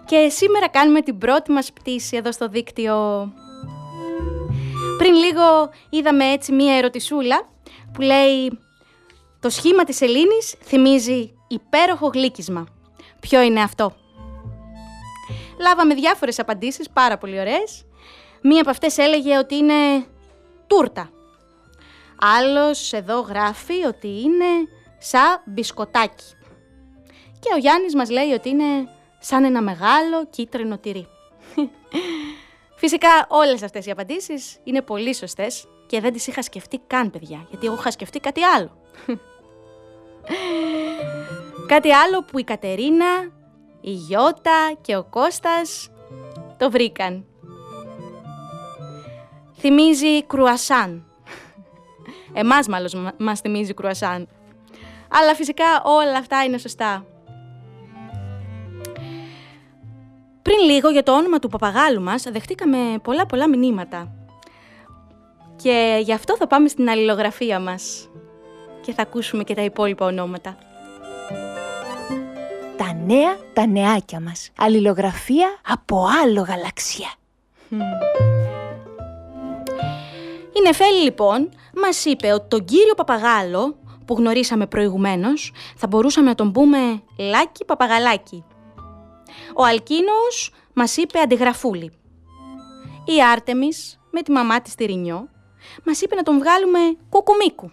και σήμερα κάνουμε την πρώτη μας πτήση εδώ στο δίκτυο. Πριν λίγο είδαμε έτσι μία ερωτησούλα που λέει «Το σχήμα της Ελλήνης θυμίζει υπέροχο γλύκισμα». Ποιο είναι αυτό; Λάβαμε διάφορες απαντήσεις, πάρα πολύ ωραίες. Μία από αυτές έλεγε ότι είναι τούρτα. Άλλος εδώ γράφει ότι είναι σαν μπισκοτάκι. Και ο Γιάννης μας λέει ότι είναι σαν ένα μεγάλο κίτρινο τυρί. Φυσικά όλες αυτές οι απαντήσεις είναι πολύ σωστές και δεν τις είχα σκεφτεί καν παιδιά, γιατί εγώ είχα σκεφτεί κάτι άλλο. κάτι άλλο που η Κατερίνα, η Γιώτα και ο Κώστας το βρήκαν. Θυμίζει κρουασάν. Εμάς μάλλον μας θυμίζει κρουασάν. Αλλά φυσικά όλα αυτά είναι σωστά. Πριν λίγο για το όνομα του παπαγάλου μας δεχτήκαμε πολλά πολλά μηνύματα. Και γι' αυτό θα πάμε στην αλληλογραφία μας. Και θα ακούσουμε και τα υπόλοιπα ονόματα. Τα νέα, τα νεάκια μας. Αλληλογραφία από άλλο γαλαξία. Η Νεφέλη λοιπόν μας είπε ότι τον κύριο Παπαγάλο που γνωρίσαμε προηγουμένως θα μπορούσαμε να τον πούμε Λάκη Παπαγαλάκη. Ο Αλκίνος μας είπε Αντιγραφούλη. Η Άρτεμις με τη μαμά της τη Ρινιό μας είπε να τον βγάλουμε Κουκουμίκου.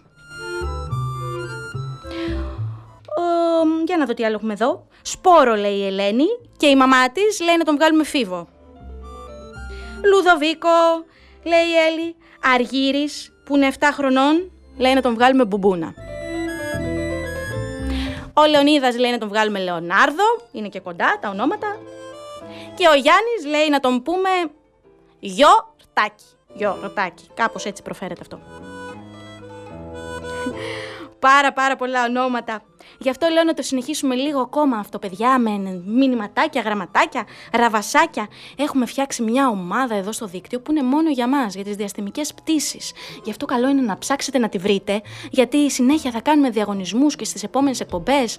Ε, για να δω τι άλλο έχουμε εδώ. Σπόρο λέει η Ελένη και η μαμά της λέει να τον βγάλουμε Φίβο. Λουδοβίκο λέει η Έλλη. Αργύρης που είναι 7 χρονών λέει να τον βγάλουμε Μπουμπούνα. Ο Λεωνίδας λέει να τον βγάλουμε Λεωνάρδο, είναι και κοντά τα ονόματα. Και ο Γιάννης λέει να τον πούμε Γιο Ρτάκι. Γιο Ρτάκι, κάπως έτσι προφέρεται αυτό. Πάρα πάρα πολλά ονόματα. Γι' αυτό λέω να το συνεχίσουμε λίγο ακόμα αυτό, παιδιά, με μηνυματάκια, γραμματάκια, ραβασάκια. Έχουμε φτιάξει μια ομάδα εδώ στο δίκτυο που είναι μόνο για μας, για τις διαστημικές πτήσεις. Γι' αυτό καλό είναι να ψάξετε να τη βρείτε, γιατί συνέχεια θα κάνουμε διαγωνισμούς και στις επόμενες εκπομπές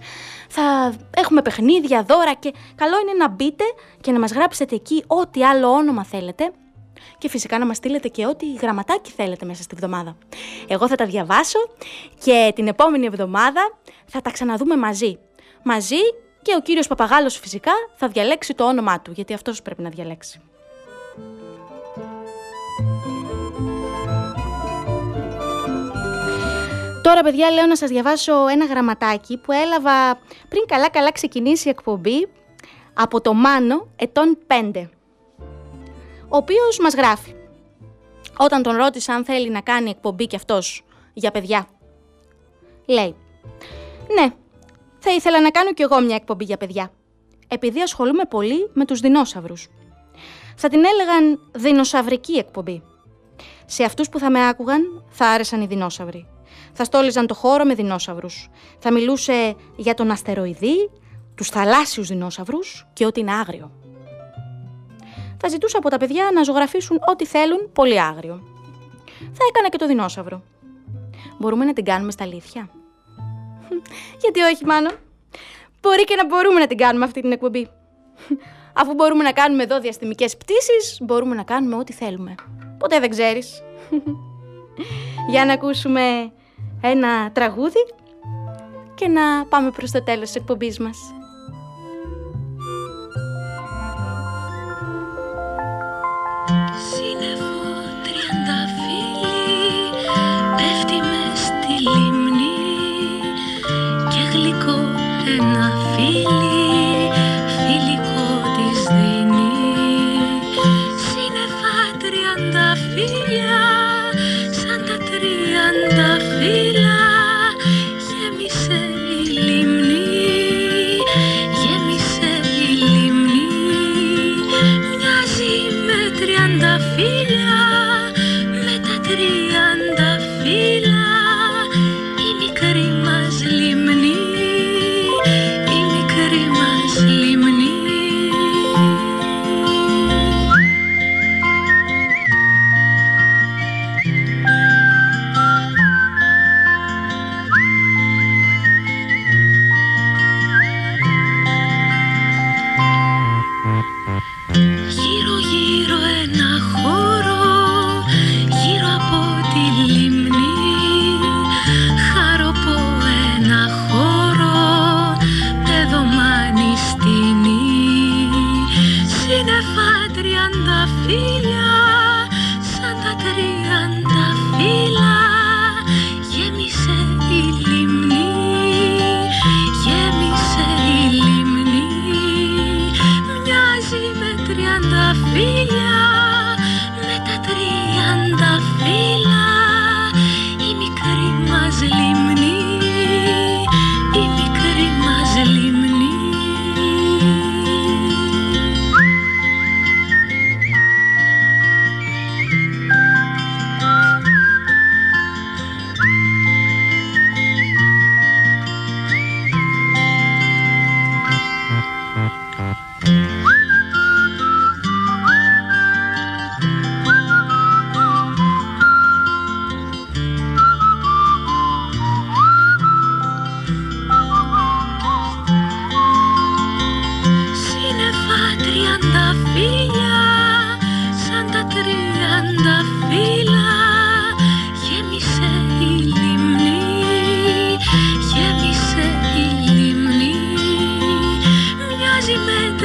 θα έχουμε παιχνίδια, δώρα και καλό είναι να μπείτε και να μας γράψετε εκεί ό,τι άλλο όνομα θέλετε και φυσικά να μας στείλετε και ό,τι γραμματάκι θέλετε μέσα στη βδομάδα. Εγώ θα τα διαβάσω και την επόμενη εβδομάδα θα τα ξαναδούμε μαζί. Μαζί και ο κύριος Παπαγάλος φυσικά θα διαλέξει το όνομά του, γιατί αυτός πρέπει να διαλέξει. Τώρα, παιδιά, λέω να σας διαβάσω ένα γραμματάκι που έλαβα πριν καλά-καλά ξεκινήσει η εκπομπή από το Μάνο ετών 5, ο οποίος μας γράφει. Όταν τον ρώτησα αν θέλει να κάνει εκπομπή κι αυτός για παιδιά, λέει «Ναι, θα ήθελα να κάνω κι εγώ μια εκπομπή για παιδιά, επειδή ασχολούμαι πολύ με τους δεινόσαυρους. Θα την έλεγαν δεινοσαυρική εκπομπή. Σε αυτούς που θα με άκουγαν θα άρεσαν οι δεινόσαυροι. Θα στόλιζαν το χώρο με δεινόσαυρους. Θα μιλούσε για τον αστεροειδή, τους θαλάσσιους δεινόσαυρους και ό,τι είναι άγριο. Θα ζητούσα από τα παιδιά να ζωγραφίσουν ό,τι θέλουν πολύ άγριο. Θα έκανα και το δεινόσαυρο. Μπορούμε να την κάνουμε στα αλήθεια; Γιατί όχι, Μάνο; Μπορεί και να μπορούμε να την κάνουμε αυτή την εκπομπή. Αφού μπορούμε να κάνουμε εδώ διαστημικές πτήσεις, μπορούμε να κάνουμε ό,τι θέλουμε. Ποτέ δεν ξέρεις. Για να ακούσουμε ένα τραγούδι και να πάμε προς το τέλος της εκπομπής μας. Σύννεφο τριανταφύλλι πέφτει μας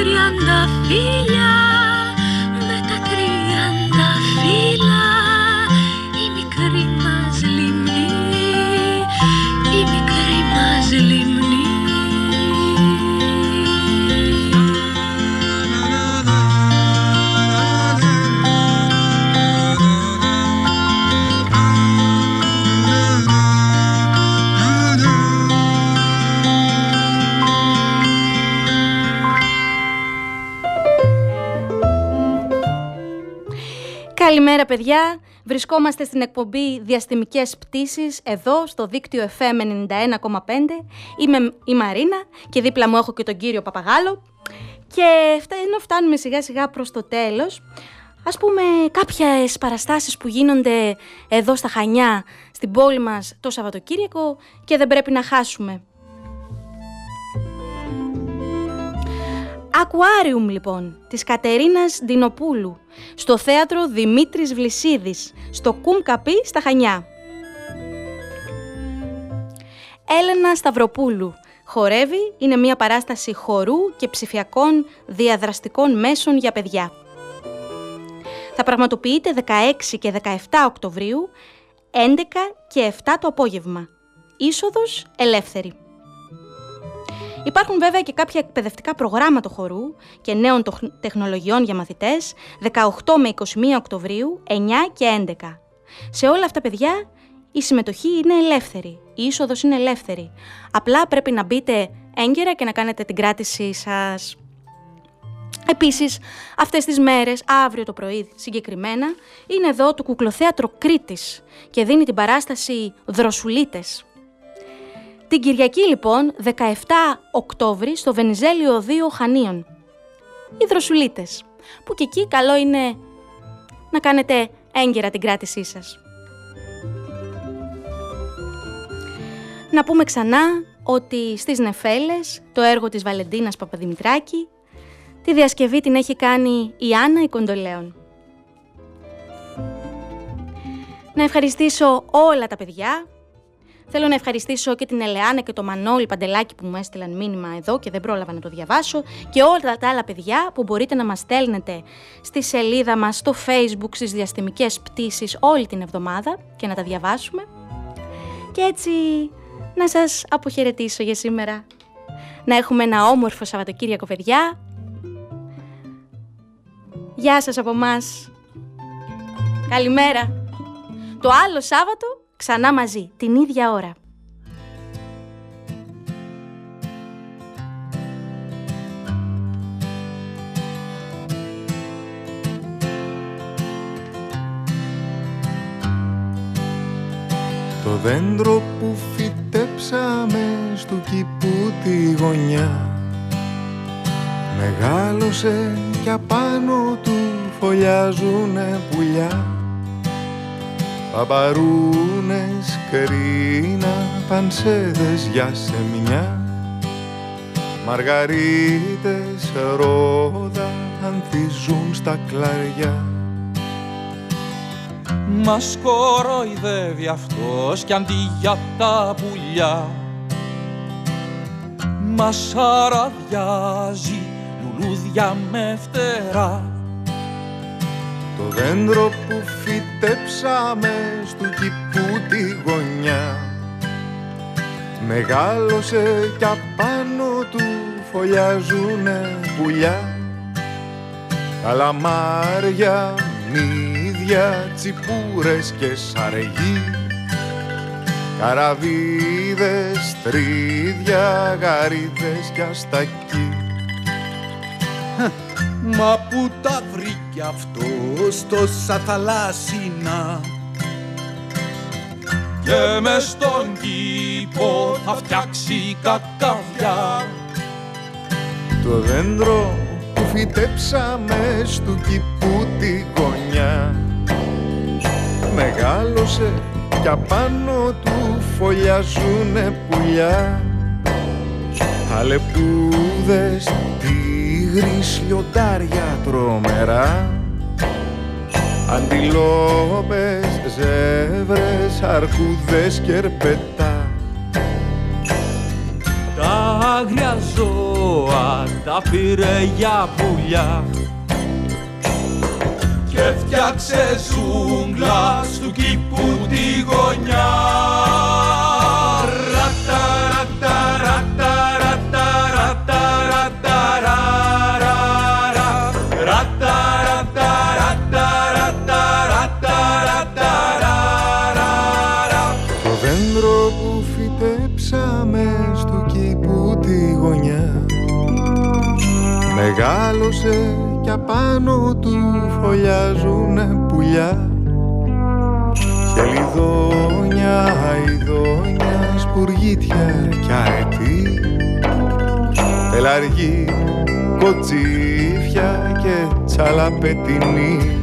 με τριανταφύλλια Καλημέρα παιδιά, βρισκόμαστε στην εκπομπή Διαστημικές Πτήσεις εδώ στο δίκτυο FM 91,5. Είμαι η Μαρίνα και δίπλα μου έχω και τον κύριο Παπαγάλο. Και φτα- ενώ φτάνουμε σιγά σιγά προς το τέλος, ας πούμε κάποιες παραστάσεις που γίνονται εδώ στα Χανιά, στην πόλη μας το Σαββατοκύριακο και δεν πρέπει να χάσουμε. Ακουάριουμ λοιπόν, της Κατερίνας Ντινοπούλου, στο θέατρο Δημήτρης Βλυσίδης, στο Κουμ Καπί στα Χανιά. Έλενα Σταυροπούλου, χορεύει, είναι μια παράσταση χορού και ψηφιακών διαδραστικών μέσων για παιδιά. Θα πραγματοποιείται 16 και 17 Οκτωβρίου, 11 και 7 το απόγευμα. είσοδος ελεύθερη. Υπάρχουν βέβαια και κάποια εκπαιδευτικά προγράμματα χορού και νέων τοχ- τεχνολογιών για μαθητές 18 με 21 Οκτωβρίου, 9 και 11. Σε όλα αυτά, παιδιά, η συμμετοχή είναι ελεύθερη. Η είσοδος είναι ελεύθερη. Απλά πρέπει να μπείτε έγκαιρα και να κάνετε την κράτησή σας. Επίσης, αυτές τις μέρες, αύριο το πρωί συγκεκριμένα, είναι εδώ το Κουκλοθέατρο Κρήτης και δίνει την παράσταση «Δροσουλίτες». Την Κυριακή λοιπόν, 17 Οκτώβρη, στο Βενιζέλιο 2 Χανίων. Οι Δροσουλίτες, που και εκεί καλό είναι να κάνετε έγκαιρα την κράτησή σας. Να πούμε ξανά ότι στις Νεφέλες το έργο της Βαλεντίνας Παπαδημητράκη τη διασκευή την έχει κάνει η Άννα η Κοντολέων. Να ευχαριστήσω όλα τα παιδιά. Θέλω να ευχαριστήσω και την Ελεάνα και το Μανώλη Παντελάκη που μου έστειλαν μήνυμα εδώ και δεν πρόλαβα να το διαβάσω και όλα τα άλλα παιδιά που μπορείτε να μας στέλνετε στη σελίδα μας, στο facebook, στις διαστημικές πτήσεις όλη την εβδομάδα και να τα διαβάσουμε. Και έτσι να σας αποχαιρετήσω για σήμερα. Να έχουμε ένα όμορφο Σαββατοκύριακο, παιδιά. Γεια σας από μας. Καλημέρα. Το άλλο Σάββατο ξανά μαζί, την ίδια ώρα. Το δέντρο που φυτέψαμε στο κήπου τη γωνιά Μεγάλωσε κι απάνω του φωλιάζουνε πουλιά Παπαρούνες, κρίνα, πανσέδες για σεμιά Μαργαρίτες, ρόδα, ανθίζουν στα κλαριά. Μας κοροϊδεύει αυτός κι αντί για τα πουλιά. Μας αραδιάζει λουλούδια με φτερά Το δέντρο που φυτέψαμε στο κήπου τη γωνιά. Μεγάλωσε κι απάνω του φωλιάζουνε πουλιά. Καλαμάρια, μύδια, τσιπούρες και σαργοί Καραβίδες, τρίδια, γαρίδες κι αστακοί Μα που τα βρήκε αυτός τόσα θαλάσσινα και με στον κήπο θα φτιάξει κακαβιά Το δέντρο που φυτέψαμε στο κήπου τη γωνιά Μεγάλωσε κι απάνω του φωλιάζουνε πουλιά. Αλεπούδες, τίγρης, λιοντάρια τρομερά. Αντιλόπες, ζεύρες, αρκούδες και ερπετά. Τα άγρια ζώα τα πήρε για πουλιά. Και φτιάξε ζούγκλας στου κήπου τη γωνιά. Κι απάνω του φωλιάζουνε πουλιά. Χελιδόνια, αηδόνια, σπουργίτια κι αετή. Πελαργή, κοτσίφια και τσαλαπετινή